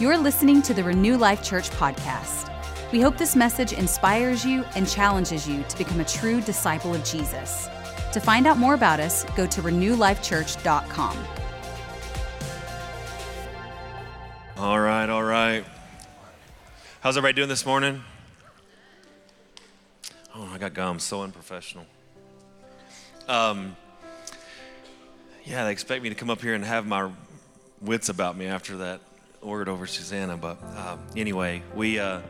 You're listening to the Renew Life Church podcast. We hope this message inspires you and challenges you to become a true disciple of Jesus. To find out more about us, go to renewlifechurch.com. All right, all right. How's everybody doing this morning? Oh, I got gum. So unprofessional. Um, yeah, they expect me to come up here and have my wits about me after that word over Susanna. But um, anyway, we. Uh,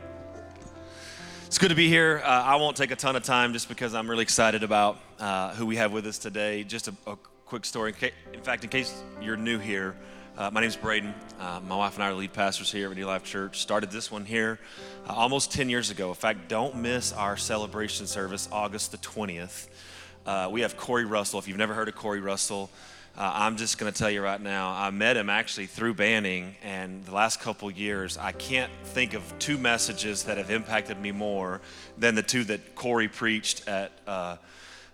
it's good to be here. Uh, I won't take a ton of time just because I'm really excited about uh, who we have with us today. Just a, a quick story. In fact, in case you're new here, uh, my name is Braden. Uh, my wife and I are lead pastors here at New Life Church. Started this one here almost 10 years ago. In fact, don't miss our celebration service, August the 20th. Uh, we have Corey Russell. If you've never heard of Corey Russell, uh, I'm just going to tell you right now, I met him actually through Banning, and the last couple years, I can't think of two messages that have impacted me more than the two that Corey preached at uh,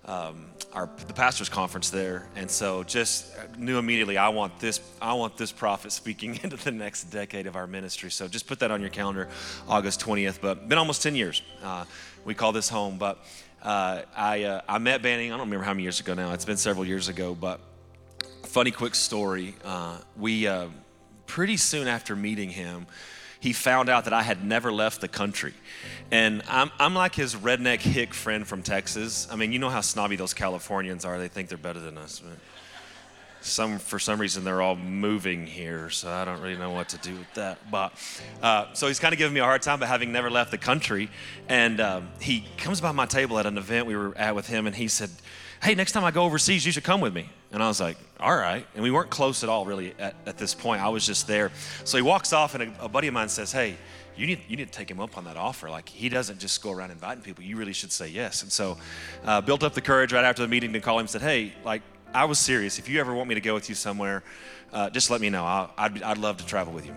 um, our the pastors' conference there. And so, just knew immediately, I want this, I want this prophet speaking into the next decade of our ministry. So just put that on your calendar, August 20th. But been almost 10 years. Uh, we call this home, but. Uh, I, uh, I met Banning, I don't remember how many years ago now, it's been several years ago, but funny quick story. Uh, we uh, pretty soon after meeting him, he found out that I had never left the country. And I'm, I'm like his redneck hick friend from Texas. I mean, you know how snobby those Californians are. They think they're better than us. But some, for some reason, they're all moving here, so I don't really know what to do with that. But uh, so he's kind of giving me a hard time about having never left the country. And um, he comes by my table at an event we were at with him, and he said, hey, next time I go overseas, you should come with me. And I was like, all right. And we weren't close at all, really, at, at this point. I was just there. So he walks off, and a, a, buddy of mine says, hey, you need, you need to take him up on that offer. Like, he doesn't just go around inviting people. You really should say yes. And so uh, built up the courage right after the meeting to call him and said, hey, like, I was serious. If you ever want me to go with you somewhere, uh, just let me know. I'll, I'd, I'd love to travel with you.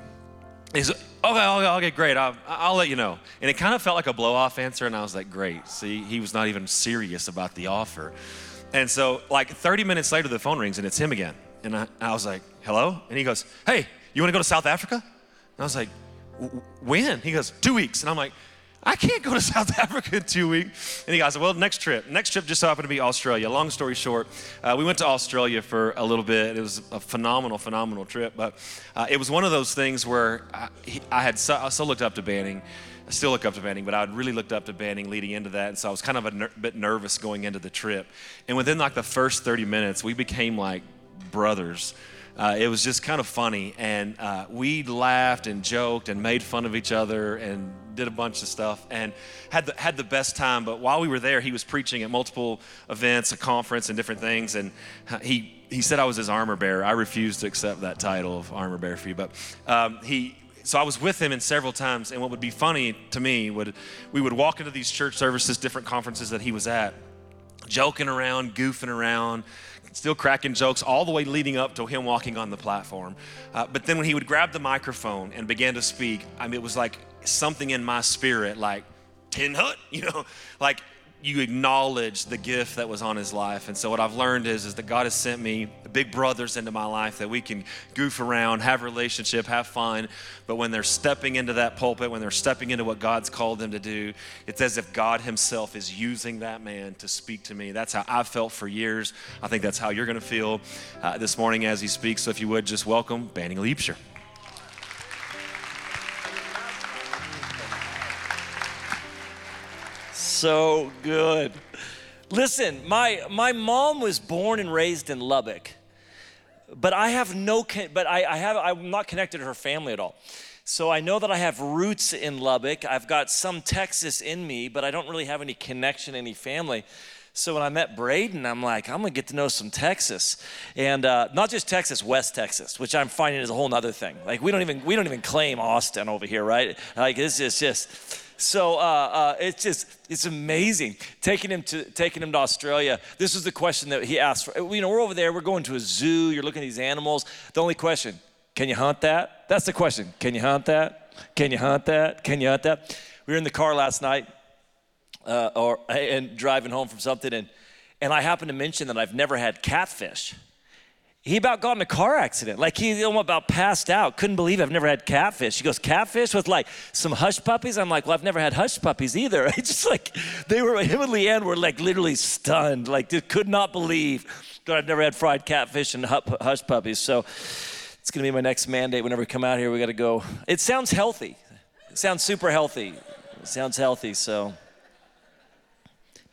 He's okay, okay, okay, great. I'll, I'll let you know. And it kind of felt like a blow off answer, and I was like, great. See, he was not even serious about the offer. And so, like 30 minutes later, the phone rings and it's him again. And I, I was like, hello? And he goes, hey, you want to go to South Africa? And I was like, when? He goes, two weeks. And I'm like, I can't go to South Africa in two weeks. And he goes, well, next trip. Next trip just happened to be Australia. Long story short, uh, we went to Australia for a little bit. It was a phenomenal, phenomenal trip. But uh, it was one of those things where I, I had so, I so looked up to Banning. I still look up to Banning, but I had really looked up to Banning leading into that. And so I was kind of a ner- bit nervous going into the trip. And within like the first 30 minutes, we became like brothers. Uh, it was just kind of funny. And uh, we laughed and joked and made fun of each other and did a bunch of stuff and had the, had the best time. But while we were there, he was preaching at multiple events, a conference, and different things. And he, he said I was his armor bearer. I refused to accept that title of armor bearer for you. But um, he, so I was with him in several times, and what would be funny to me would we would walk into these church services, different conferences that he was at, joking around, goofing around, still cracking jokes all the way leading up to him walking on the platform. Uh, but then when he would grab the microphone and began to speak, I mean, it was like something in my spirit, like Ten-hut, you know, like you acknowledge the gift that was on his life. And so what I've learned is, is that God has sent me big brothers into my life that we can goof around, have relationship, have fun. But when they're stepping into that pulpit, when they're stepping into what God's called them to do, it's as if God himself is using that man to speak to me. That's how I've felt for years. I think that's how you're going to feel uh, this morning as he speaks. So if you would just welcome Banning Liebscher. So good. Listen, my, my mom was born and raised in Lubbock, but I have no, but I, I have, I'm not connected to her family at all. So I know that I have roots in Lubbock. I've got some Texas in me, but I don't really have any connection, any family. So when I met Braden, I'm like, I'm gonna get to know some Texas, and uh, not just Texas, West Texas, which I'm finding is a whole other thing. Like we don't even we don't even claim Austin over here, right? Like this is just so uh, uh, it's just it's amazing taking him to taking him to Australia. This was the question that he asked for. You know, we're over there. We're going to a zoo. You're looking at these animals. The only question: Can you hunt that? That's the question. Can you hunt that? Can you hunt that? Can you hunt that? We were in the car last night, uh, or and driving home from something, and and I happened to mention that I've never had catfish. He about got in a car accident. Like he almost about passed out. Couldn't believe it. I've never had catfish. He goes, catfish with like some hush puppies? I'm like, well, I've never had hush puppies either. It's just like they were, him and Leanne were like literally stunned. Like could not believe that I've never had fried catfish and hush puppies. So it's gonna be my next mandate whenever we come out here. We gotta go. It sounds healthy. It sounds super healthy. It sounds healthy. So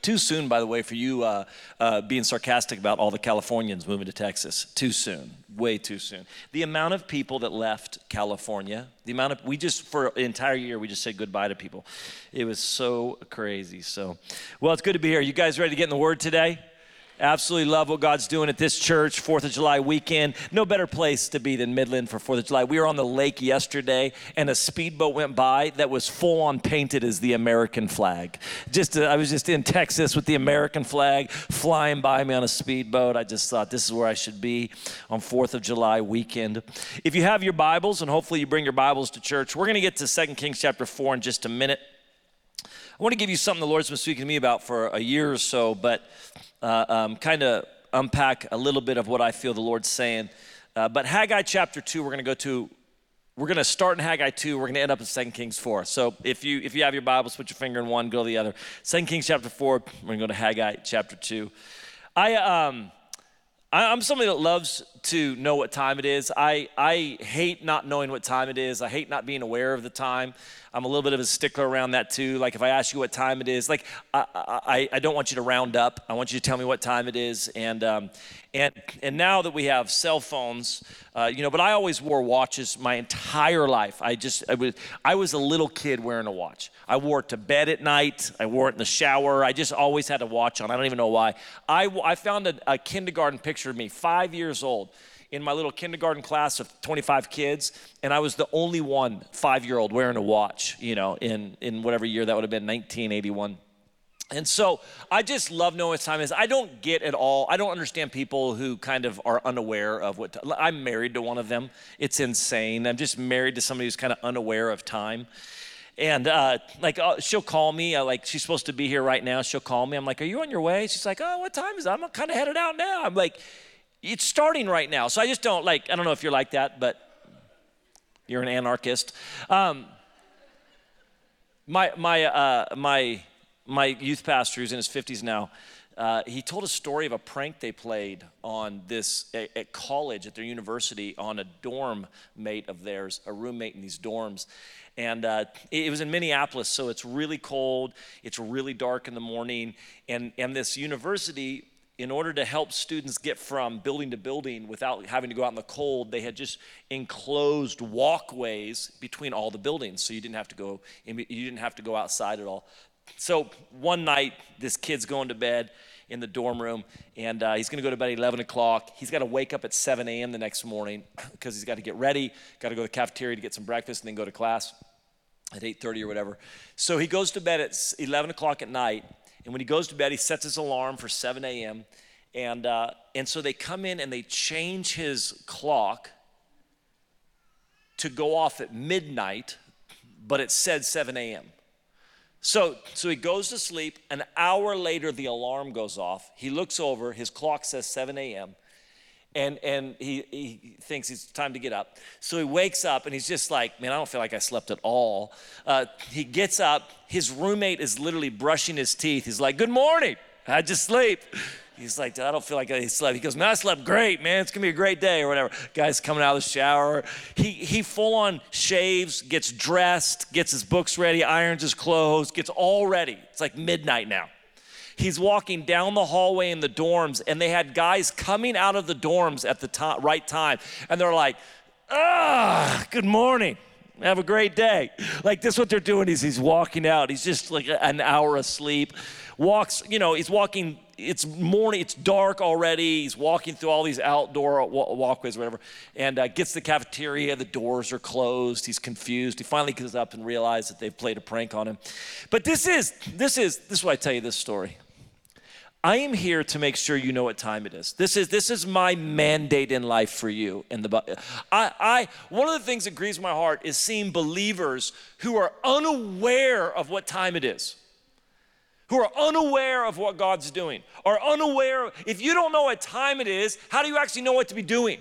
too soon, by the way, for you uh, uh, being sarcastic about all the Californians moving to Texas. Too soon, way too soon. The amount of people that left California, the amount of, we just, for an entire year, we just said goodbye to people. It was so crazy. So, well, it's good to be here. You guys ready to get in the Word today? Absolutely love what God's doing at this church, Fourth of July weekend. No better place to be than Midland for Fourth of July. We were on the lake yesterday, and a speedboat went by that was full on painted as the American flag. Just uh, I was just in Texas with the American flag flying by me on a speedboat. I just thought this is where I should be on Fourth of July weekend. If you have your Bibles, and hopefully you bring your Bibles to church, we're going to get to Second Kings chapter four in just a minute. I want to give you something the Lord's been speaking to me about for a year or so, but uh, um, kind of unpack a little bit of what I feel the Lord's saying. Uh, but Haggai chapter 2, we're going to go to, we're going to start in Haggai 2, we're going to end up in 2 Kings 4. So if you if you have your Bibles, put your finger in one, go to the other. 2 Kings chapter 4, we're going to go to Haggai chapter 2. I, um, I'm somebody that loves to know what time it is. I, I hate not knowing what time it is. I hate not being aware of the time. I'm a little bit of a stickler around that too. Like if I ask you what time it is, like I, I, I don't want you to round up. I want you to tell me what time it is. And um, and and now that we have cell phones, uh, you know, but I always wore watches my entire life. I just I was I was a little kid wearing a watch. I wore it to bed at night. I wore it in the shower. I just always had a watch on. I don't even know why. I I found a, a kindergarten picture of me, five years old in my little kindergarten class of 25 kids, and I was the only one five year old wearing a watch, you know, in, in whatever year that would have been, 1981. And so I just love knowing what time is. I don't get at all, I don't understand people who kind of are unaware of what, time. I'm married to one of them. It's insane. I'm just married to somebody who's kind of unaware of time. And uh, like uh, she'll call me, uh, like she's supposed to be here right now. She'll call me. I'm like, "Are you on your way?" She's like, "Oh, what time is it?" I'm kind of headed out now. I'm like, it's starting right now. So I just don't like, I don't know if you're like that, but you're an anarchist. Um, my, my, uh, my, my youth pastor, who's in his 50s now, uh, he told a story of a prank they played on this at, at college at their university on a dorm mate of theirs, a roommate in these dorms. And uh, it, it was in Minneapolis, so it's really cold. It's really dark in the morning. And, and this university in order to help students get from building to building without having to go out in the cold, they had just enclosed walkways between all the buildings, so you didn't have to go. You didn't have to go outside at all. So one night, this kid's going to bed in the dorm room, and uh, he's going to go to bed at 11 o'clock. He's got to wake up at 7 a.m. the next morning because he's got to get ready, got to go to the cafeteria to get some breakfast, and then go to class at 8:30 or whatever. So he goes to bed at 11 o'clock at night and when he goes to bed, he sets his alarm for 7 a.m. And, uh, and so they come in and they change his clock to go off at midnight, but it said 7 a.m. So, so he goes to sleep. An hour later, the alarm goes off. He looks over, his clock says 7 a.m and and he, he thinks it's time to get up. So he wakes up and he's just like man i don't feel like i slept at all. Uh, he gets up. His roommate is literally brushing his teeth. He's like good morning. I just sleep? He's like i don't feel like i slept. He goes man i slept great man. It's gonna be a great day or whatever. Guy's coming out of the shower. He he full on shaves gets dressed gets his books ready irons his clothes gets all ready. It's like midnight now he's walking down the hallway in the dorms, and they had guys coming out of the dorms at the to- right time, and they're like, ah, good morning. Have a great day. Like this, what they're doing is he's walking out. He's just like an hour asleep. Walks, you know, he's walking. It's morning. It's dark already. He's walking through all these outdoor walkways, whatever, and uh, gets the cafeteria. The doors are closed. He's confused. He finally gets up and realizes that they've played a prank on him. But this is this is this is why I tell you this story. I am here to make sure you know what time it is. This is this is my mandate in life for you. In the I, I one of the things that grieves my heart is seeing believers who are unaware of what time it is, who are unaware of what God's doing, are unaware. If you don't know what time it is, how do you actually know what to be doing?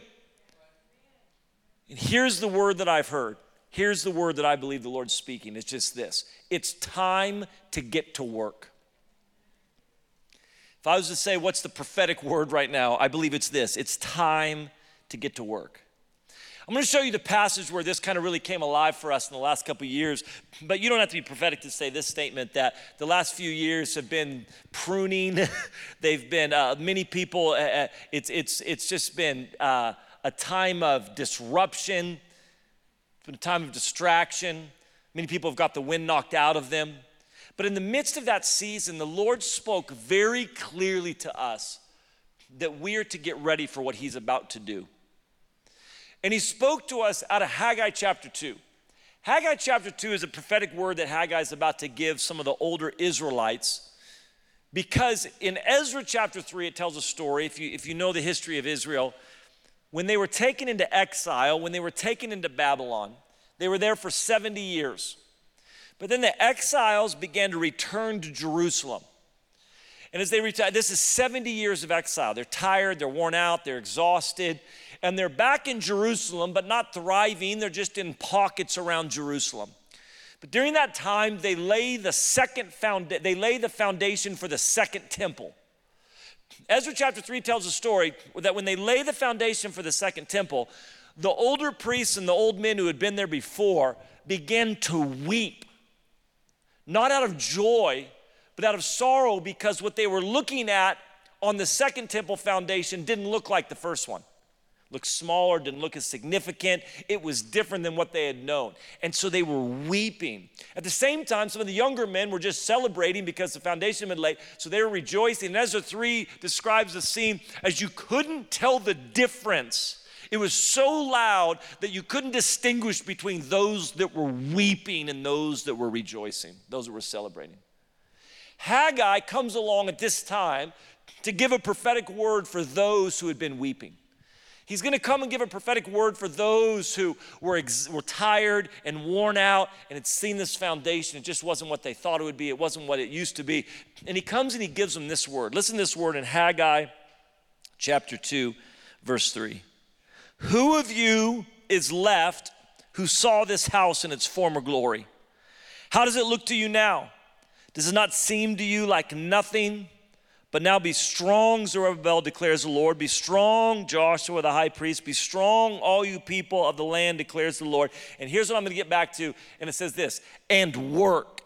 And here's the word that I've heard. Here's the word that I believe the Lord's speaking. It's just this it's time to get to work. If I was to say, what's the prophetic word right now? I believe it's this it's time to get to work. I'm going to show you the passage where this kind of really came alive for us in the last couple years. But you don't have to be prophetic to say this statement that the last few years have been pruning. They've been uh, many people. Uh, uh, it's it's it's just been uh, a time of disruption, a time of distraction. Many people have got the wind knocked out of them. But in the midst of that season, the Lord spoke very clearly to us that we are to get ready for what He's about to do. And he spoke to us out of Haggai chapter 2. Haggai chapter 2 is a prophetic word that Haggai is about to give some of the older Israelites. Because in Ezra chapter 3, it tells a story, if you, if you know the history of Israel, when they were taken into exile, when they were taken into Babylon, they were there for 70 years. But then the exiles began to return to Jerusalem. And as they retire, this is 70 years of exile. They're tired, they're worn out, they're exhausted and they're back in Jerusalem, but not thriving. They're just in pockets around Jerusalem. But during that time, they lay the second found they lay the foundation for the second temple. Ezra chapter 3 tells a story that when they lay the foundation for the second temple, the older priests and the old men who had been there before began to weep. Not out of joy, but out of sorrow because what they were looking at on the second temple foundation didn't look like the first one looked smaller, didn't look as significant. It was different than what they had known. And so they were weeping. At the same time, some of the younger men were just celebrating because the foundation had been laid. So they were rejoicing. And Ezra 3 describes the scene as you couldn't tell the difference. It was so loud that you couldn't distinguish between those that were weeping and those that were rejoicing, those that were celebrating. Haggai comes along at this time to give a prophetic word for those who had been weeping. He's going to come and give a prophetic word for those who were, ex- were tired and worn out and had seen this foundation. It just wasn't what they thought it would be, it wasn't what it used to be. And he comes and he gives them this word. Listen to this word in Haggai chapter 2, verse 3. Who of you is left who saw this house in its former glory? How does it look to you now? Does it not seem to you like nothing? But now be strong, Zerubbabel declares the Lord. Be strong, Joshua the high priest. Be strong, all you people of the land, declares the Lord. And here's what I'm going to get back to. And it says this and work.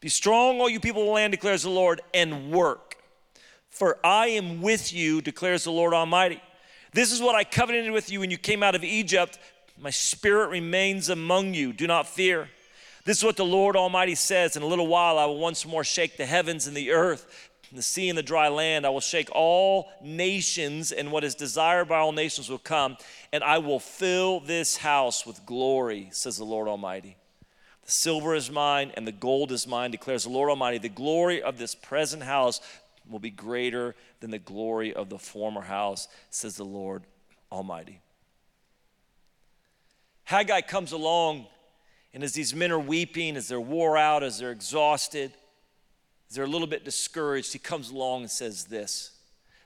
Be strong, all you people of the land, declares the Lord, and work. For I am with you, declares the Lord Almighty. This is what I covenanted with you when you came out of Egypt. My spirit remains among you. Do not fear. This is what the Lord Almighty says In a little while, I will once more shake the heavens and the earth, and the sea and the dry land. I will shake all nations, and what is desired by all nations will come, and I will fill this house with glory, says the Lord Almighty. The silver is mine, and the gold is mine, declares the Lord Almighty. The glory of this present house will be greater than the glory of the former house, says the Lord Almighty. Haggai comes along and as these men are weeping, as they're wore out, as they're exhausted, as they're a little bit discouraged, he comes along and says this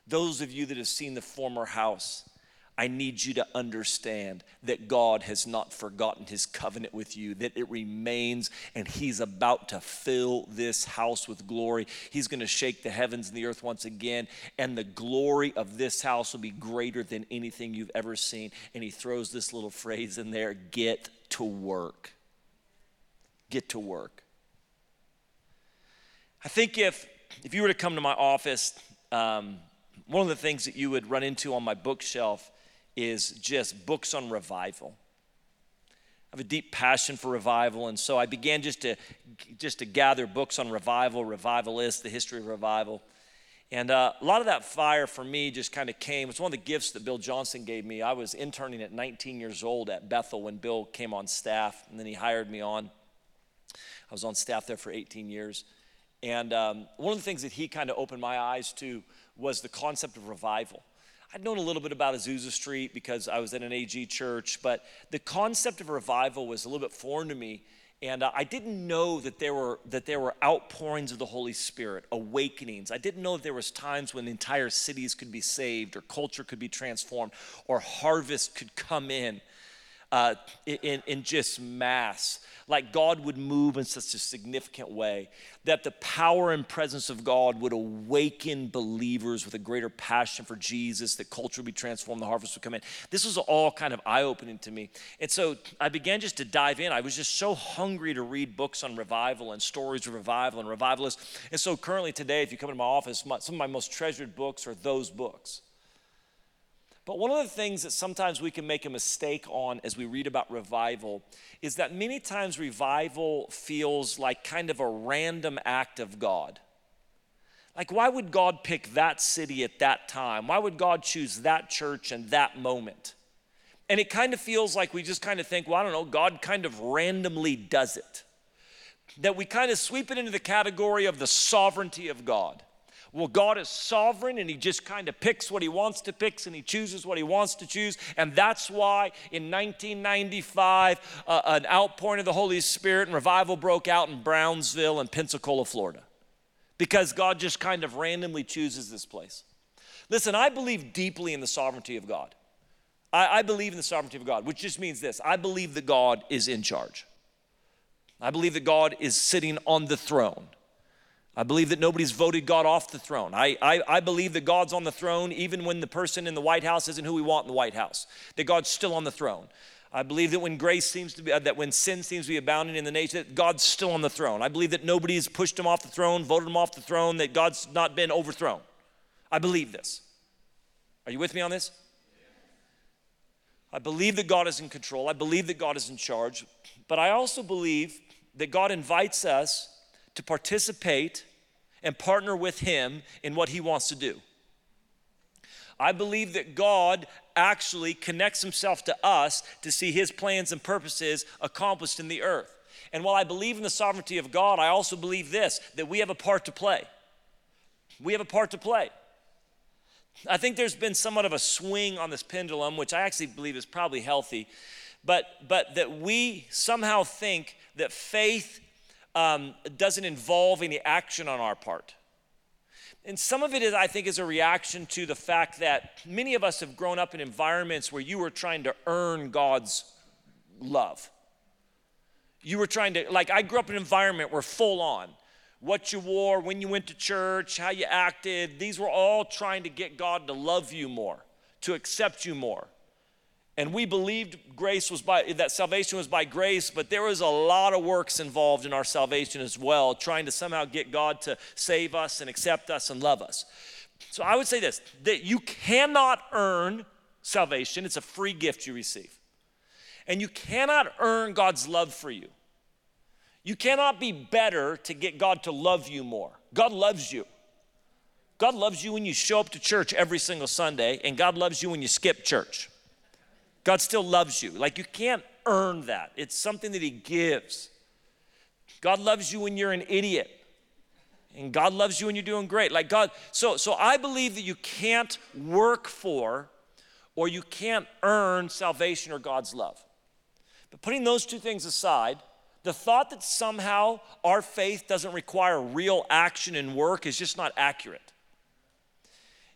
Those of you that have seen the former house, I need you to understand that God has not forgotten his covenant with you, that it remains, and he's about to fill this house with glory. He's going to shake the heavens and the earth once again, and the glory of this house will be greater than anything you've ever seen. And he throws this little phrase in there get to work get to work. I think if, if you were to come to my office, um, one of the things that you would run into on my bookshelf is just books on revival. I have a deep passion for revival, and so I began just to just to gather books on revival, revivalists, the history of revival. And uh, a lot of that fire for me just kind of came. It's one of the gifts that Bill Johnson gave me. I was interning at 19 years old at Bethel when Bill came on staff, and then he hired me on. I was on staff there for 18 years. And um, one of the things that he kind of opened my eyes to was the concept of revival. I'd known a little bit about Azusa Street because I was at an AG church, but the concept of revival was a little bit foreign to me. And uh, I didn't know that there were that there were outpourings of the Holy Spirit, awakenings. I didn't know that there was times when entire cities could be saved, or culture could be transformed, or harvest could come in uh, in, in just mass like God would move in such a significant way, that the power and presence of God would awaken believers with a greater passion for Jesus, that culture would be transformed, the harvest would come in. This was all kind of eye opening to me. And so I began just to dive in. I was just so hungry to read books on revival and stories of revival and revivalists. And so currently today, if you come into my office, some of my most treasured books are those books. But one of the things that sometimes we can make a mistake on as we read about revival is that many times revival feels like kind of a random act of God. Like, why would God pick that city at that time? Why would God choose that church and that moment? And it kind of feels like we just kind of think, well, I don't know, God kind of randomly does it. That we kind of sweep it into the category of the sovereignty of God. Well, God is sovereign and He just kind of picks what He wants to pick and He chooses what He wants to choose. And that's why in 1995, uh, an outpouring of the Holy Spirit and revival broke out in Brownsville and Pensacola, Florida. Because God just kind of randomly chooses this place. Listen, I believe deeply in the sovereignty of God. I, I believe in the sovereignty of God, which just means this I believe that God is in charge. I believe that God is sitting on the throne. I believe that nobody's voted God off the throne. I, I, I, believe that God's on the throne even when the person in the White House isn't who we want in the White House, that God's still on the throne. I believe that when grace seems to be, uh, that when sin seems to be abounding in the nation, that God's still on the throne. I believe that nobody's pushed him off the throne, voted him off the throne, that God's not been overthrown. I believe this. Are you with me on this? I believe that God is in control. I believe that God is in charge. But I also believe that God invites us to participate and partner with Him in what He wants to do. I believe that God actually connects Himself to us to see His plans and purposes accomplished in the earth. And while I believe in the sovereignty of God, I also believe this that we have a part to play. We have a part to play. I think there's been somewhat of a swing on this pendulum, which I actually believe is probably healthy, but, but that we somehow think that faith um, doesn't involve any action on our part. And some of it is, I think, is a reaction to the fact that many of us have grown up in environments where you were trying to earn God's love. You were trying to, like, I grew up in an environment where full on, what you wore, when you went to church, how you acted, these were all trying to get God to love you more, to accept you more. And we believed grace was by that salvation was by grace, but there was a lot of works involved in our salvation as well, trying to somehow get God to save us and accept us and love us. So I would say this that you cannot earn salvation, it's a free gift you receive. And you cannot earn God's love for you. You cannot be better to get God to love you more. God loves you. God loves you when you show up to church every single Sunday, and God loves you when you skip church. God still loves you. Like you can't earn that, it's something that He gives. God loves you when you're an idiot. And God loves you when you're doing great. Like God, so so I believe that you can't work for or you can't earn salvation or God's love. But putting those two things aside, the thought that somehow our faith doesn't require real action and work is just not accurate.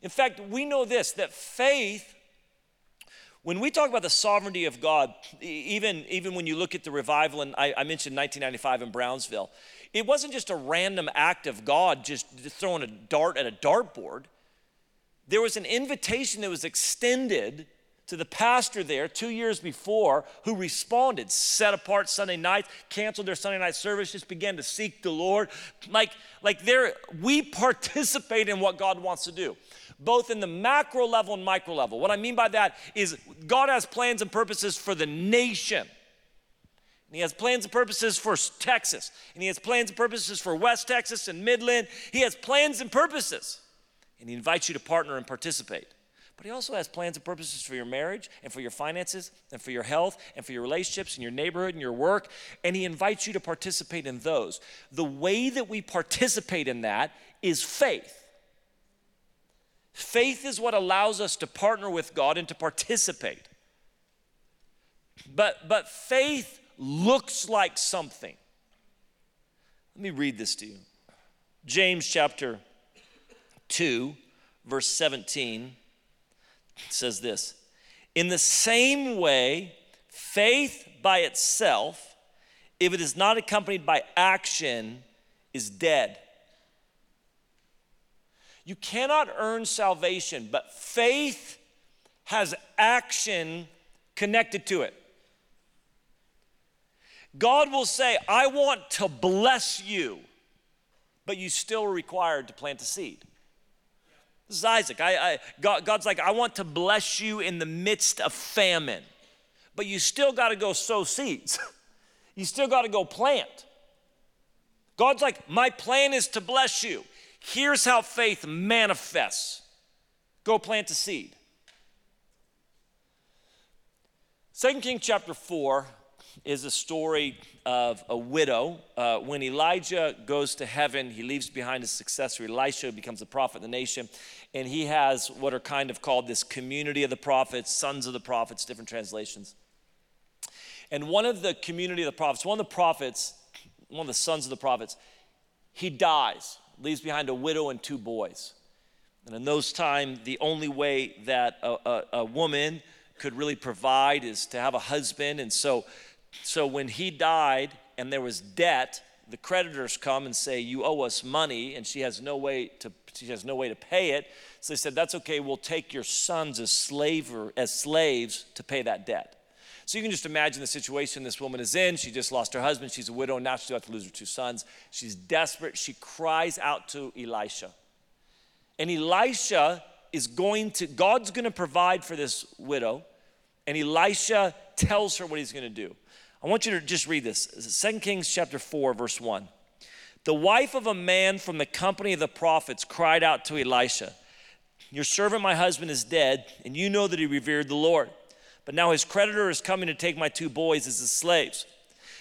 In fact, we know this that faith when we talk about the sovereignty of God, even, even when you look at the revival, and I, I mentioned 1995 in Brownsville, it wasn't just a random act of God just throwing a dart at a dartboard. There was an invitation that was extended to the pastor there two years before who responded, set apart Sunday nights, canceled their Sunday night service, just began to seek the Lord. Like, like there, we participate in what God wants to do both in the macro level and micro level. What I mean by that is God has plans and purposes for the nation. And he has plans and purposes for Texas. And he has plans and purposes for West Texas and Midland. He has plans and purposes. And he invites you to partner and participate. But he also has plans and purposes for your marriage and for your finances and for your health and for your relationships and your neighborhood and your work. And he invites you to participate in those. The way that we participate in that is faith. Faith is what allows us to partner with God and to participate. But, but faith looks like something. Let me read this to you. James chapter 2, verse 17 says this In the same way, faith by itself, if it is not accompanied by action, is dead. You cannot earn salvation, but faith has action connected to it. God will say, I want to bless you, but you still required to plant a seed. This is Isaac. I, I, God, God's like, I want to bless you in the midst of famine, but you still got to go sow seeds. you still got to go plant. God's like, my plan is to bless you. Here's how faith manifests go plant a seed. Second Kings chapter 4 is a story of a widow. Uh, when Elijah goes to heaven, he leaves behind his successor, Elisha, becomes a prophet of the nation. And he has what are kind of called this community of the prophets, sons of the prophets, different translations. And one of the community of the prophets, one of the prophets, one of the sons of the prophets, he dies, leaves behind a widow and two boys. And in those times, the only way that a, a, a woman could really provide is to have a husband. And so so when he died and there was debt, the creditors come and say, "You owe us money," and she has no way to she has no way to pay it. So they said, "That's okay. We'll take your sons as slaver as slaves to pay that debt." So you can just imagine the situation this woman is in. She just lost her husband. She's a widow. Now she's about to lose her two sons. She's desperate. She cries out to Elisha. And Elisha is going to, God's going to provide for this widow. And Elisha tells her what he's going to do. I want you to just read this. 2 Kings chapter 4, verse 1. The wife of a man from the company of the prophets cried out to Elisha, Your servant, my husband, is dead, and you know that he revered the Lord. But now his creditor is coming to take my two boys as his slaves.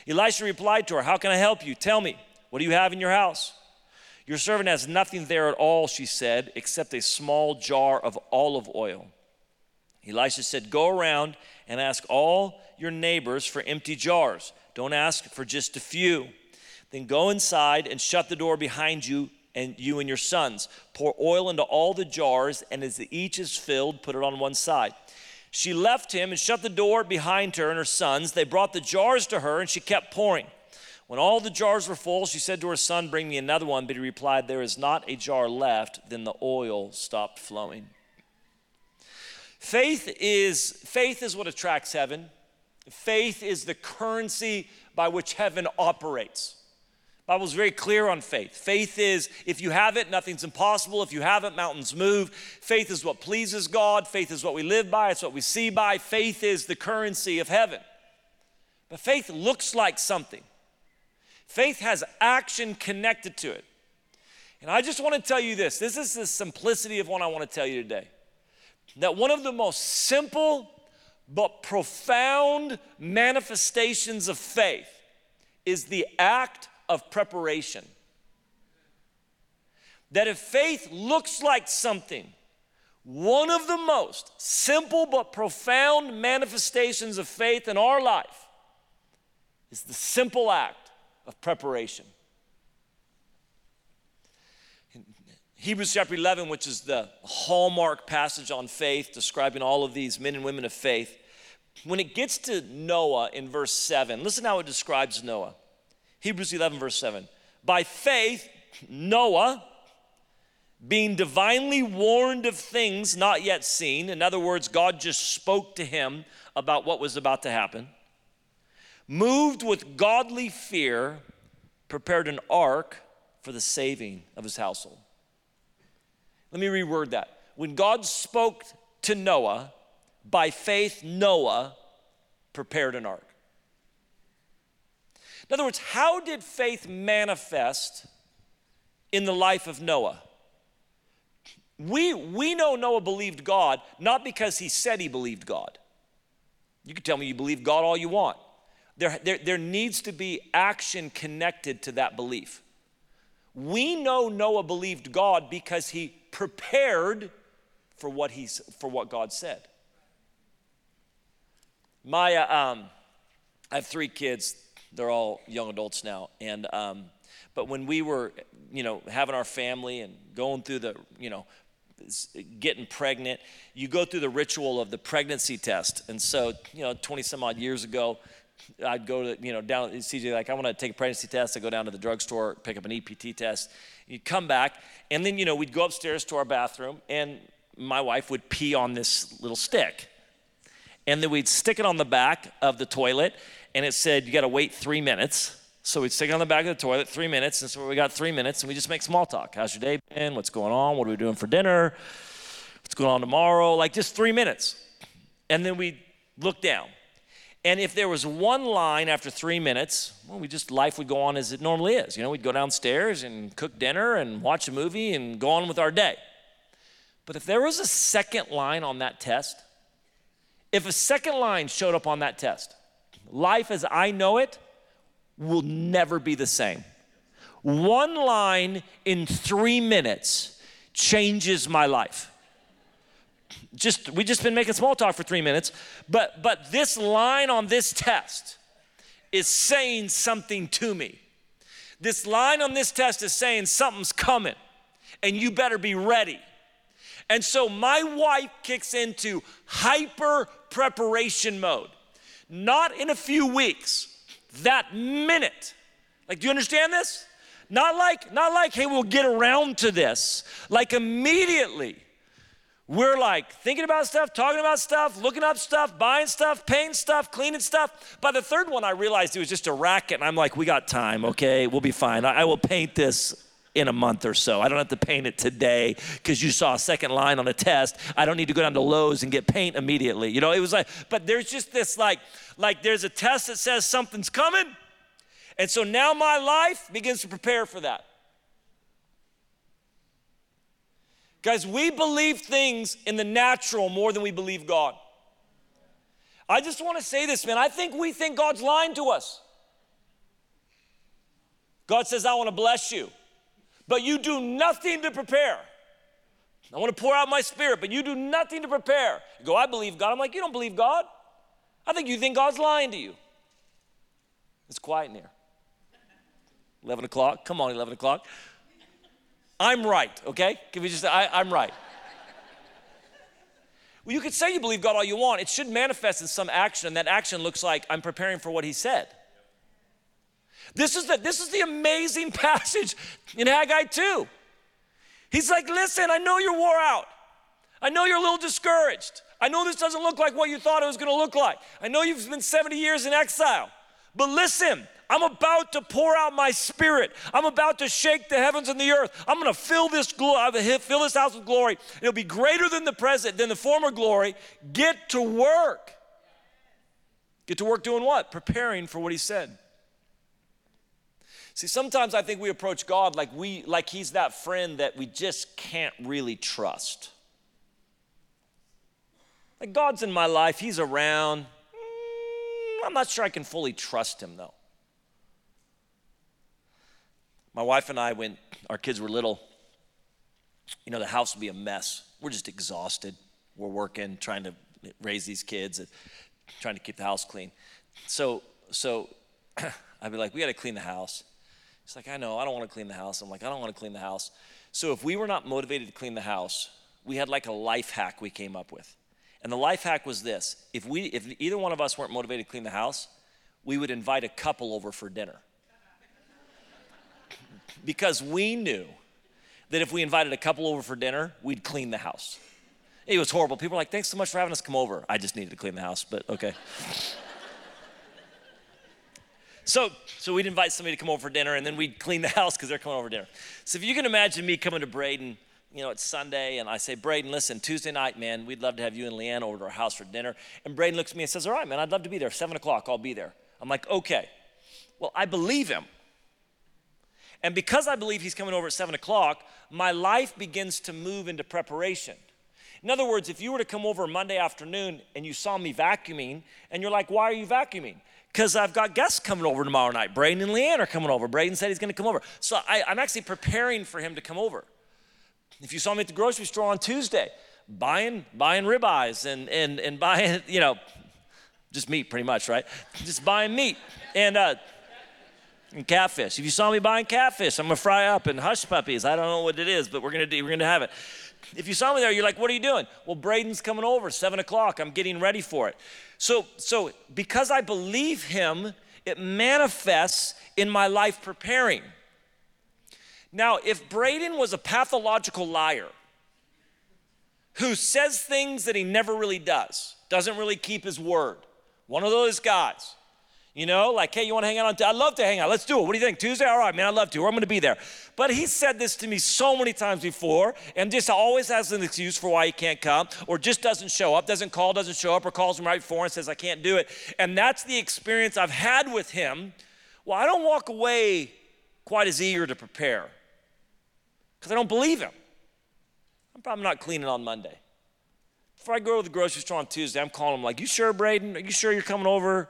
Elisha replied to her, How can I help you? Tell me, what do you have in your house? Your servant has nothing there at all, she said, except a small jar of olive oil. Elisha said, Go around and ask all your neighbors for empty jars. Don't ask for just a few. Then go inside and shut the door behind you and you and your sons. Pour oil into all the jars, and as each is filled, put it on one side. She left him and shut the door behind her and her sons. They brought the jars to her, and she kept pouring. When all the jars were full, she said to her son, Bring me another one. But he replied, There is not a jar left. Then the oil stopped flowing. Faith is, faith is what attracts heaven. Faith is the currency by which heaven operates. Bible's very clear on faith. Faith is if you have it, nothing's impossible. If you have it, mountains move. Faith is what pleases God. Faith is what we live by. It's what we see by. Faith is the currency of heaven. But faith looks like something. Faith has action connected to it. And I just want to tell you this. This is the simplicity of what I want to tell you today. That one of the most simple but profound manifestations of faith is the act of preparation. That if faith looks like something, one of the most simple but profound manifestations of faith in our life is the simple act of preparation. Hebrews chapter 11, which is the hallmark passage on faith, describing all of these men and women of faith, when it gets to Noah in verse 7, listen how it describes Noah. Hebrews 11, verse 7. By faith, Noah, being divinely warned of things not yet seen, in other words, God just spoke to him about what was about to happen, moved with godly fear, prepared an ark for the saving of his household. Let me reword that. When God spoke to Noah, by faith, Noah prepared an ark. In other words, how did faith manifest in the life of Noah? We, we know Noah believed God not because he said he believed God. You can tell me you believe God all you want. There, there, there needs to be action connected to that belief. We know Noah believed God because he prepared for what, he's, for what God said. Uh, um, I have three kids. They're all young adults now. And, um, but when we were, you know, having our family and going through the, you know, getting pregnant, you go through the ritual of the pregnancy test. And so, you know, 20 some odd years ago, I'd go to, you know, down, CJ, like, I want to take a pregnancy test. I go down to the drugstore, pick up an EPT test. You'd come back, and then, you know, we'd go upstairs to our bathroom, and my wife would pee on this little stick. And then we'd stick it on the back of the toilet, and it said, you got to wait three minutes. So we'd stick it on the back of the toilet, three minutes. And so we got three minutes, and we just make small talk. How's your day been? What's going on? What are we doing for dinner? What's going on tomorrow? Like just three minutes. And then we look down. And if there was one line after three minutes, well, we just life would go on as it normally is. You know, we'd go downstairs and cook dinner and watch a movie and go on with our day. But if there was a second line on that test, if a second line showed up on that test, life as I know it will never be the same. One line in three minutes changes my life. Just we just been making small talk for three minutes but but this line on this test is saying something to me. This line on this test is saying something's coming and you better be ready. And so my wife kicks into hyper preparation mode not in a few weeks that minute like do you understand this not like not like hey we'll get around to this like immediately we're like thinking about stuff, talking about stuff, looking up stuff, buying stuff, paying stuff, cleaning stuff. By the third one, I realized it was just a racket, and I'm like, we got time, okay? We'll be fine. I, I will paint this in a month or so. I don't have to paint it today because you saw a second line on a test. I don't need to go down to Lowe's and get paint immediately. You know, it was like, but there's just this like, like there's a test that says something's coming. And so now my life begins to prepare for that. Guys, we believe things in the natural more than we believe God. I just want to say this, man. I think we think God's lying to us. God says, I want to bless you, but you do nothing to prepare. I want to pour out my spirit, but you do nothing to prepare. You go, I believe God. I'm like, you don't believe God. I think you think God's lying to you. It's quiet in here. 11 o'clock. Come on, 11 o'clock. I'm right, okay? Can we just, I, I'm right. Well, you could say you believe God all you want. It should manifest in some action, and that action looks like I'm preparing for what He said. This is the, this is the amazing passage in Haggai 2. He's like, listen, I know you're wore out. I know you're a little discouraged. I know this doesn't look like what you thought it was going to look like. I know you've been 70 years in exile. But listen, I'm about to pour out my spirit. I'm about to shake the heavens and the earth. I'm going to fill this glo- uh, fill this house with glory. It'll be greater than the present, than the former glory. Get to work. Get to work doing what? Preparing for what he said. See, sometimes I think we approach God like we like he's that friend that we just can't really trust. Like God's in my life, he's around. Mm, I'm not sure I can fully trust him though. My wife and I, when our kids were little, you know, the house would be a mess. We're just exhausted. We're working, trying to raise these kids, and trying to keep the house clean. So, so I'd be like, we got to clean the house. It's like, I know, I don't want to clean the house. I'm like, I don't want to clean the house. So if we were not motivated to clean the house, we had like a life hack we came up with. And the life hack was this if, we, if either one of us weren't motivated to clean the house, we would invite a couple over for dinner because we knew that if we invited a couple over for dinner, we'd clean the house. It was horrible. People were like, thanks so much for having us come over. I just needed to clean the house, but okay. so, so we'd invite somebody to come over for dinner and then we'd clean the house because they're coming over for dinner. So if you can imagine me coming to Braden, you know, it's Sunday and I say, Braden, listen, Tuesday night, man, we'd love to have you and Leanne over to our house for dinner. And Braden looks at me and says, all right, man, I'd love to be there. Seven o'clock, I'll be there. I'm like, okay. Well, I believe him. And because I believe he's coming over at seven o'clock, my life begins to move into preparation. In other words, if you were to come over Monday afternoon and you saw me vacuuming, and you're like, why are you vacuuming? Because I've got guests coming over tomorrow night. Braden and Leanne are coming over. Braden said he's going to come over. So I, I'm actually preparing for him to come over. If you saw me at the grocery store on Tuesday, buying buying ribeyes and and and buying, you know, Just meat, pretty much, right? Just buying meat. And, uh, and catfish. If you saw me buying catfish, I'm gonna fry up and hush puppies. I don't know what it is, but we're gonna do, we're gonna have it. If you saw me there, you're like, what are you doing? Well, Braden's coming over, seven o'clock. I'm getting ready for it. So, so because I believe him, it manifests in my life preparing. Now, if Braden was a pathological liar who says things that he never really does, doesn't really keep his word, one of those guys, you know, like, hey, you want to hang out on? T- I'd love to hang out. Let's do it. What do you think? Tuesday? All right, man, I'd love to. I'm going to be there. But he said this to me so many times before, and just always has an excuse for why he can't come, or just doesn't show up, doesn't call, doesn't show up, or calls him right before and says, I can't do it. And that's the experience I've had with him. Well, I don't walk away quite as eager to prepare because I don't believe him. I'm probably not cleaning on Monday. Before I go to the grocery store on Tuesday, I'm calling him like, You sure, Braden? Are you sure you're coming over?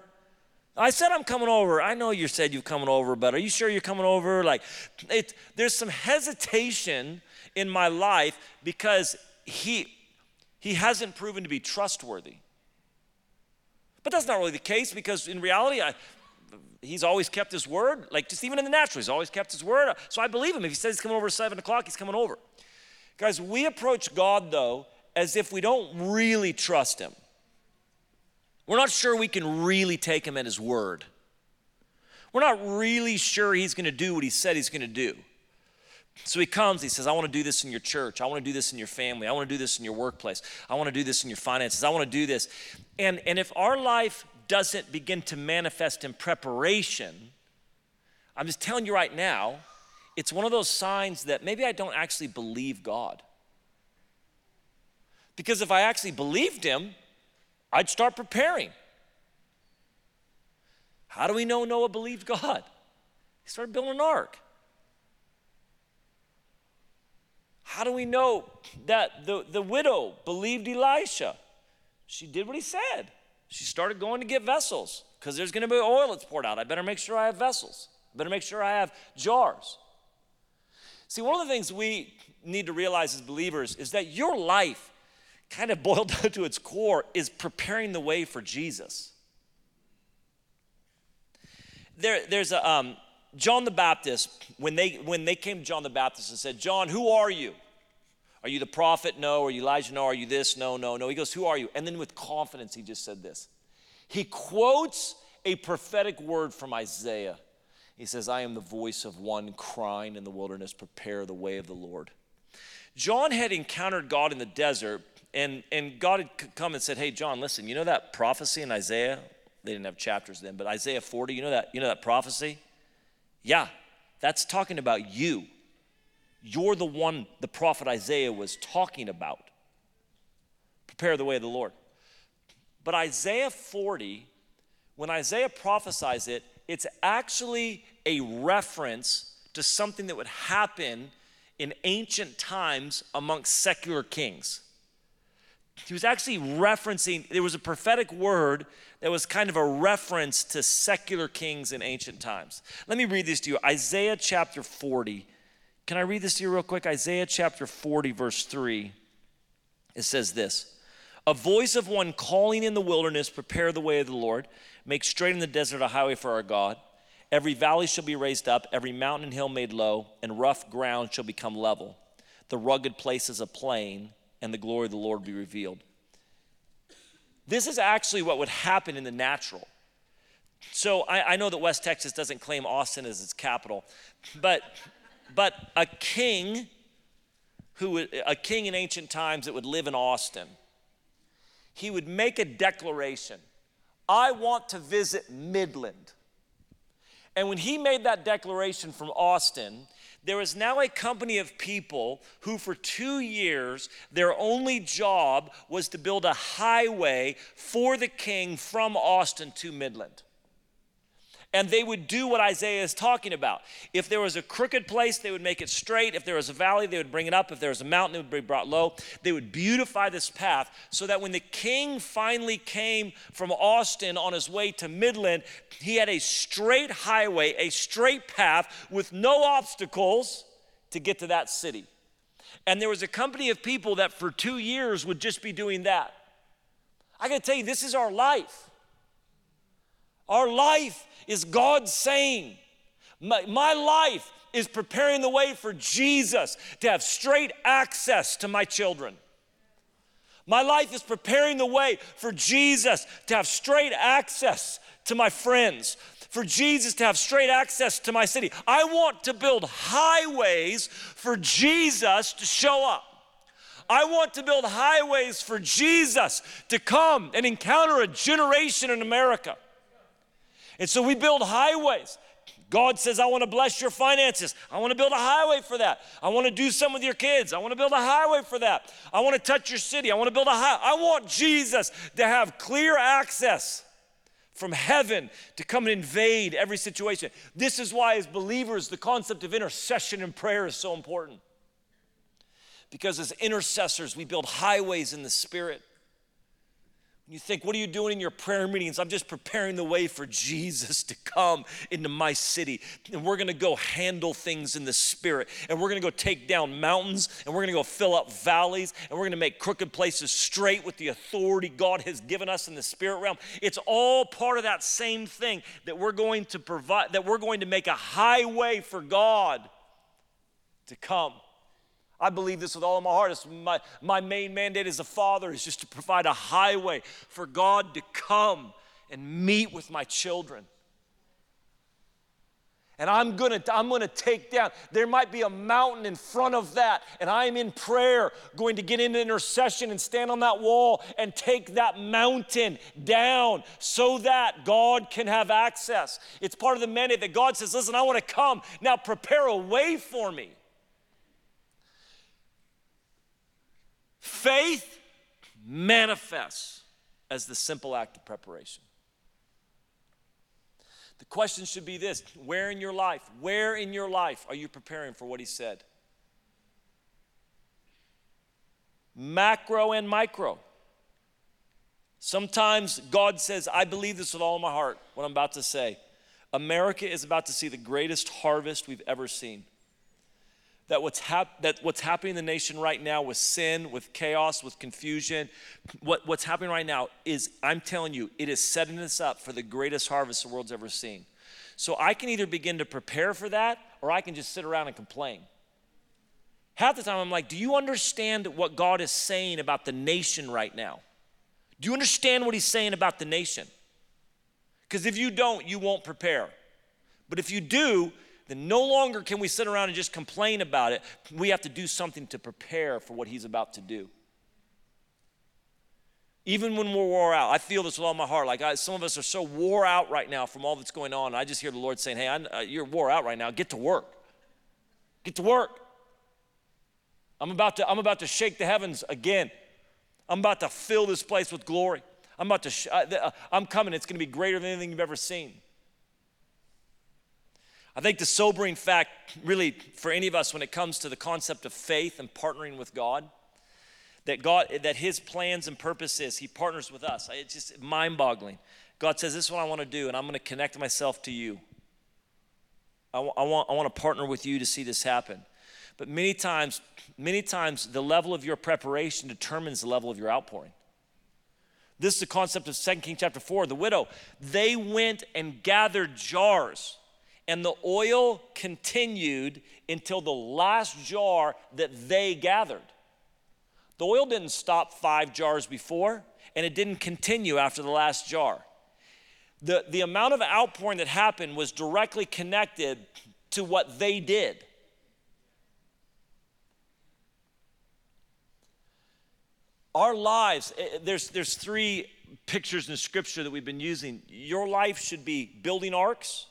I said I'm coming over. I know you said you're coming over, but are you sure you're coming over? Like, it, there's some hesitation in my life because he he hasn't proven to be trustworthy. But that's not really the case because in reality, I, he's always kept his word. Like just even in the natural, he's always kept his word. So I believe him. If he says he's coming over at seven o'clock, he's coming over. Guys, we approach God though as if we don't really trust him. We're not sure we can really take him at his word. We're not really sure he's going to do what he said he's going to do. So he comes, he says, I want to do this in your church. I want to do this in your family. I want to do this in your workplace. I want to do this in your finances. I want to do this. And, and if our life doesn't begin to manifest in preparation, I'm just telling you right now, it's one of those signs that maybe I don't actually believe God. Because if I actually believed him, I'd start preparing. How do we know Noah believed God? He started building an ark. How do we know that the, the widow believed Elisha? She did what he said. She started going to get vessels because there's going to be oil that's poured out. I better make sure I have vessels. I better make sure I have jars. See, one of the things we need to realize as believers is that your life kind of boiled down to its core, is preparing the way for Jesus. There, there's a um, John the Baptist, when they, when they came to John the Baptist and said, John, who are you? Are you the prophet? No. Are you Elijah? No. Are you this? No, no, no. He goes, Who are you? And then with confidence, he just said this. He quotes a prophetic word from Isaiah. He says, I am the voice of one crying in the wilderness, prepare the way of the Lord. John had encountered God in the desert and, and God had come and said, Hey, John, listen, you know that prophecy in Isaiah? They didn't have chapters then, but Isaiah 40, you know that, you know that prophecy? Yeah, that's talking about you. You're the one the prophet Isaiah was talking about. Prepare the way of the Lord. But Isaiah 40, when Isaiah prophesies it, it's actually a reference to something that would happen in ancient times amongst secular kings he was actually referencing, there was a prophetic word that was kind of a reference to secular kings in ancient times. Let me read this to you Isaiah chapter 40. Can I read this to you real quick? Isaiah chapter 40, verse 3. It says this A voice of one calling in the wilderness, prepare the way of the Lord, make straight in the desert a highway for our God. Every valley shall be raised up, every mountain and hill made low, and rough ground shall become level. The rugged places a plain and the glory of the Lord be revealed. This is actually what would happen in the natural. So I, I, know that West Texas doesn't claim Austin as its capital, but but a king who a king in ancient times that would live in Austin, he would make a declaration. I want to visit Midland. And when he made that declaration from Austin, there is now a company of people who, for two years, their only job was to build a highway for the king from Austin to Midland. And they would do what Isaiah is talking about. If there was a crooked place, they would make it straight. If there was a valley, they would bring it up. If there was a mountain, it would be brought low. They would beautify this path so that when the king finally came from Austin on his way to Midland, he had a straight highway, a straight path with no obstacles to get to that city. And there was a company of people that for two years would just be doing that. I gotta tell you, this is our life. Our life is God saying, my, my life is preparing the way for Jesus to have straight access to my children. My life is preparing the way for Jesus to have straight access to my friends, for Jesus to have straight access to my city. I want to build highways for Jesus to show up. I want to build highways for Jesus to come and encounter a generation in America. And so we build highways. God says, I want to bless your finances. I want to build a highway for that. I want to do some with your kids. I want to build a highway for that. I want to touch your city. I want to build a highway. I want Jesus to have clear access from heaven to come and invade every situation. This is why, as believers, the concept of intercession and prayer is so important. Because as intercessors, we build highways in the Spirit. You think, what are you doing in your prayer meetings? I'm just preparing the way for Jesus to come into my city. And we're gonna go handle things in the spirit. And we're gonna go take down mountains. And we're gonna go fill up valleys. And we're gonna make crooked places straight with the authority God has given us in the spirit realm. It's all part of that same thing that we're going to provide, that we're going to make a highway for God to come. I believe this with all of my heart. It's my, my main mandate as a father is just to provide a highway for God to come and meet with my children. And I'm gonna, I'm gonna take down, there might be a mountain in front of that, and I'm in prayer going to get into intercession and stand on that wall and take that mountain down so that God can have access. It's part of the mandate that God says, Listen, I wanna come, now prepare a way for me. Faith manifests as the simple act of preparation. The question should be this where in your life, where in your life are you preparing for what he said? Macro and micro. Sometimes God says, I believe this with all my heart, what I'm about to say. America is about to see the greatest harvest we've ever seen that what's, hap- that what's happening in the nation right now with sin, with chaos, with confusion, what, what's happening right now is, I'm telling you, it is setting us up for the greatest harvest the world's ever seen. So I can either begin to prepare for that or I can just sit around and complain. Half the time I'm like, do you understand what God is saying about the nation right now? Do you understand what He's saying about the nation? Because if you don't, you won't prepare. But if you do, then no longer can we sit around and just complain about it. We have to do something to prepare for what he's about to do. Even when we're wore out, I feel this with all my heart. Like I, some of us are so wore out right now from all that's going on. I just hear the Lord saying, Hey, uh, you're wore out right now. Get to work. Get to work. I'm about, to, I'm about to shake the heavens again. I'm about to fill this place with glory. I'm about to, sh- uh, uh I'm coming. It's going to be greater than anything you've ever seen. I think the sobering fact, really, for any of us when it comes to the concept of faith and partnering with God, that God, that His plans and purposes, He partners with us. It's just mind-boggling. God says, "This is what I want to do, and I'm going to connect myself to you. I, w- I want, I want to partner with you to see this happen." But many times, many times, the level of your preparation determines the level of your outpouring. This is the concept of 2 King chapter 4. The widow, they went and gathered jars and the oil continued until the last jar that they gathered. The oil didn't stop five jars before, and it didn't continue after the last jar. The, the amount of outpouring that happened was directly connected to what they did. Our lives, eh, eh, there's, there's three pictures in scripture that we've been using. Your life should be building arks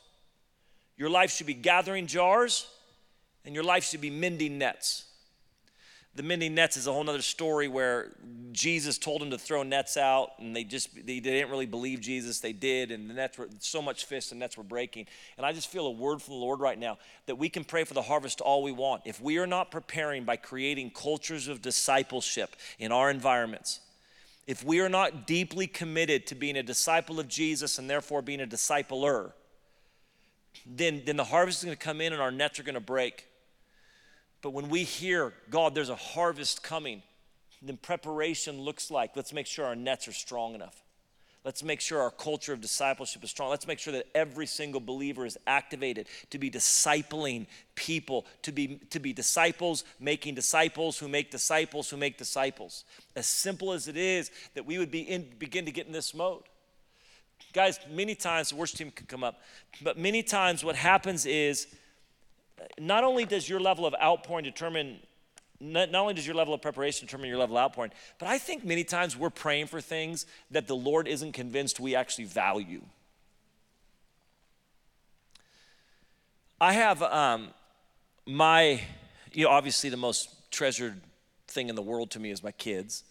your life should be gathering jars, and your life should be mending nets. The mending nets is a whole other story where Jesus told them to throw nets out, and they just they didn't really believe Jesus. They did, and the nets were so much fish, and nets were breaking. And I just feel a word from the Lord right now that we can pray for the harvest all we want. If we are not preparing by creating cultures of discipleship in our environments, if we are not deeply committed to being a disciple of Jesus and therefore being a discipler, then, then the harvest is going to come in and our nets are going to break. But when we hear, God, there's a harvest coming, then preparation looks like let's make sure our nets are strong enough. Let's make sure our culture of discipleship is strong. Let's make sure that every single believer is activated to be discipling people, to be, to be disciples, making disciples who make disciples who make disciples. As simple as it is, that we would be in, begin to get in this mode. Guys, many times, the worship team can come up, but many times what happens is not only does your level of outpouring determine not, not, only does your level of preparation determine your level of outpouring, but I think many times we're praying for things that the Lord isn't convinced we actually value. I have um, my, you know, obviously the most treasured thing in the world to me is my kids.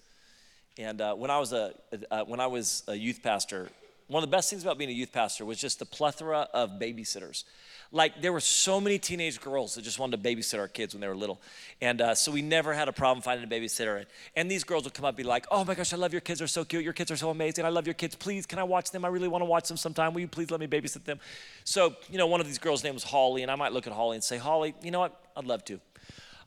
And uh, when I was a uh, when I was a youth pastor, one of the best things about being a youth pastor was just the plethora of babysitters. Like there were so many teenage girls that just wanted to babysit our kids when they were little, and uh, so we never had a problem finding a babysitter. And these girls would come up and be like, "Oh my gosh, I love your kids. They're so cute. Your kids are so amazing. I love your kids. Please, can I watch them? I really want to watch them sometime. Will you please let me babysit them?" So you know, one of these girls' name was Holly, and I might look at Holly and say, "Holly, you know what? I'd love to."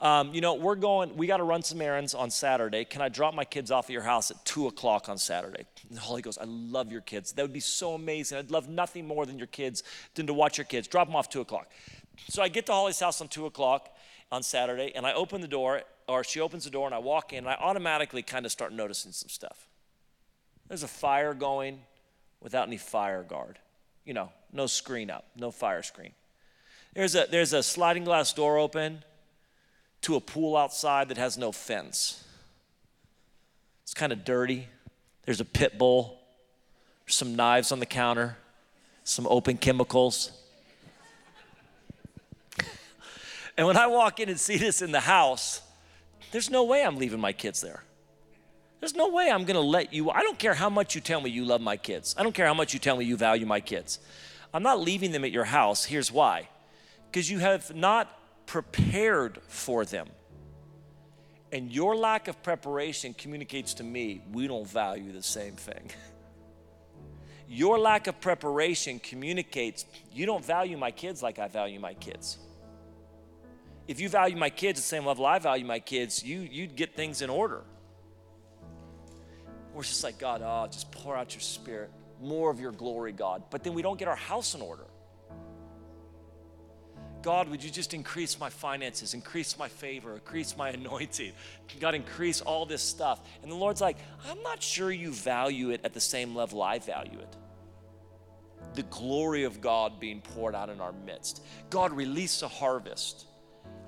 Um, you know, we're going, we got to run some errands on Saturday. Can I drop my kids off at your house at 2 o'clock on Saturday? And Holly goes, I love your kids. That would be so amazing. I'd love nothing more than your kids, than to watch your kids. Drop them off 2 o'clock. So I get to Holly's house on 2 o'clock on Saturday, and I open the door, or she opens the door, and I walk in, and I automatically kind of start noticing some stuff. There's a fire going without any fire guard. You know, no screen up, no fire screen. There's a, there's a sliding glass door open to a pool outside that has no fence. It's kind of dirty. There's a pit bull, there's some knives on the counter, some open chemicals. and when I walk in and see this in the house, there's no way I'm leaving my kids there. There's no way I'm gonna let you. I don't care how much you tell me you love my kids. I don't care how much you tell me you value my kids. I'm not leaving them at your house. Here's why because you have not prepared for them. And your lack of preparation communicates to me we don't value the same thing. Your lack of preparation communicates you don't value my kids like I value my kids. If you value my kids the same level I value my kids, you, you'd get things in order. We're just like, God, oh, just pour out your spirit, more of your glory, God. But then we don't get our house in order. God, would you just increase my finances, increase my favor, increase my anointing? God, increase all this stuff. And the Lord's like, I'm not sure you value it at the same level I value it. The glory of God being poured out in our midst. God, release a harvest.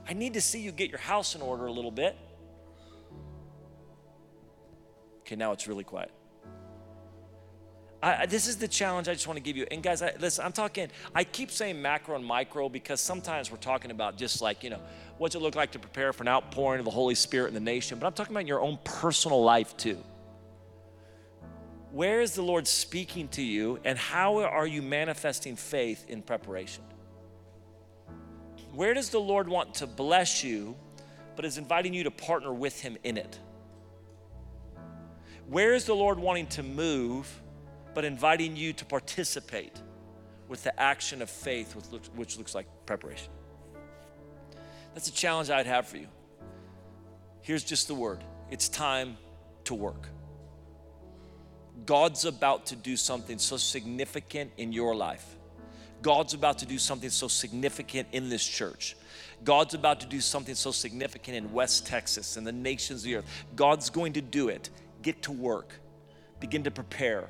I need to see you get your house in order a little bit. Okay, now it's really quiet. I, this is the challenge I just want to give you. And guys, I, listen, I'm talking, I keep saying macro and micro because sometimes we're talking about just like, you know, what's it look like to prepare for an outpouring of the Holy Spirit in the nation. But I'm talking about your own personal life too. Where is the Lord speaking to you and how are you manifesting faith in preparation? Where does the Lord want to bless you, but is inviting you to partner with Him in it? Where is the Lord wanting to move? But inviting you to participate with the action of faith, which looks, like preparation. That's a challenge I'd have for you. Here's just the word it's time to work. God's about to do something so significant in your life. God's about to do something so significant in this church. God's about to do something so significant in West Texas and the nations of the earth. God's going to do it. Get to work, begin to prepare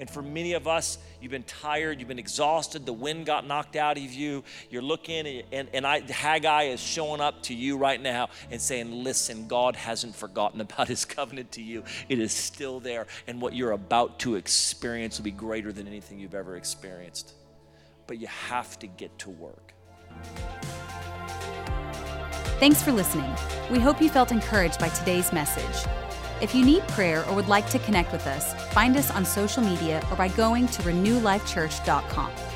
and for many of us, you've been tired, you've been exhausted, the wind got knocked out of you. You're looking, and, and I, Haggai is showing up to you right now and saying, Listen, God hasn't forgotten about his covenant to you. It is still there, and what you're about to experience will be greater than anything you've ever experienced. But you have to get to work. Thanks for listening. We hope you felt encouraged by today's message. If you need prayer or would like to connect with us, find us on social media or by going to renewlifechurch.com.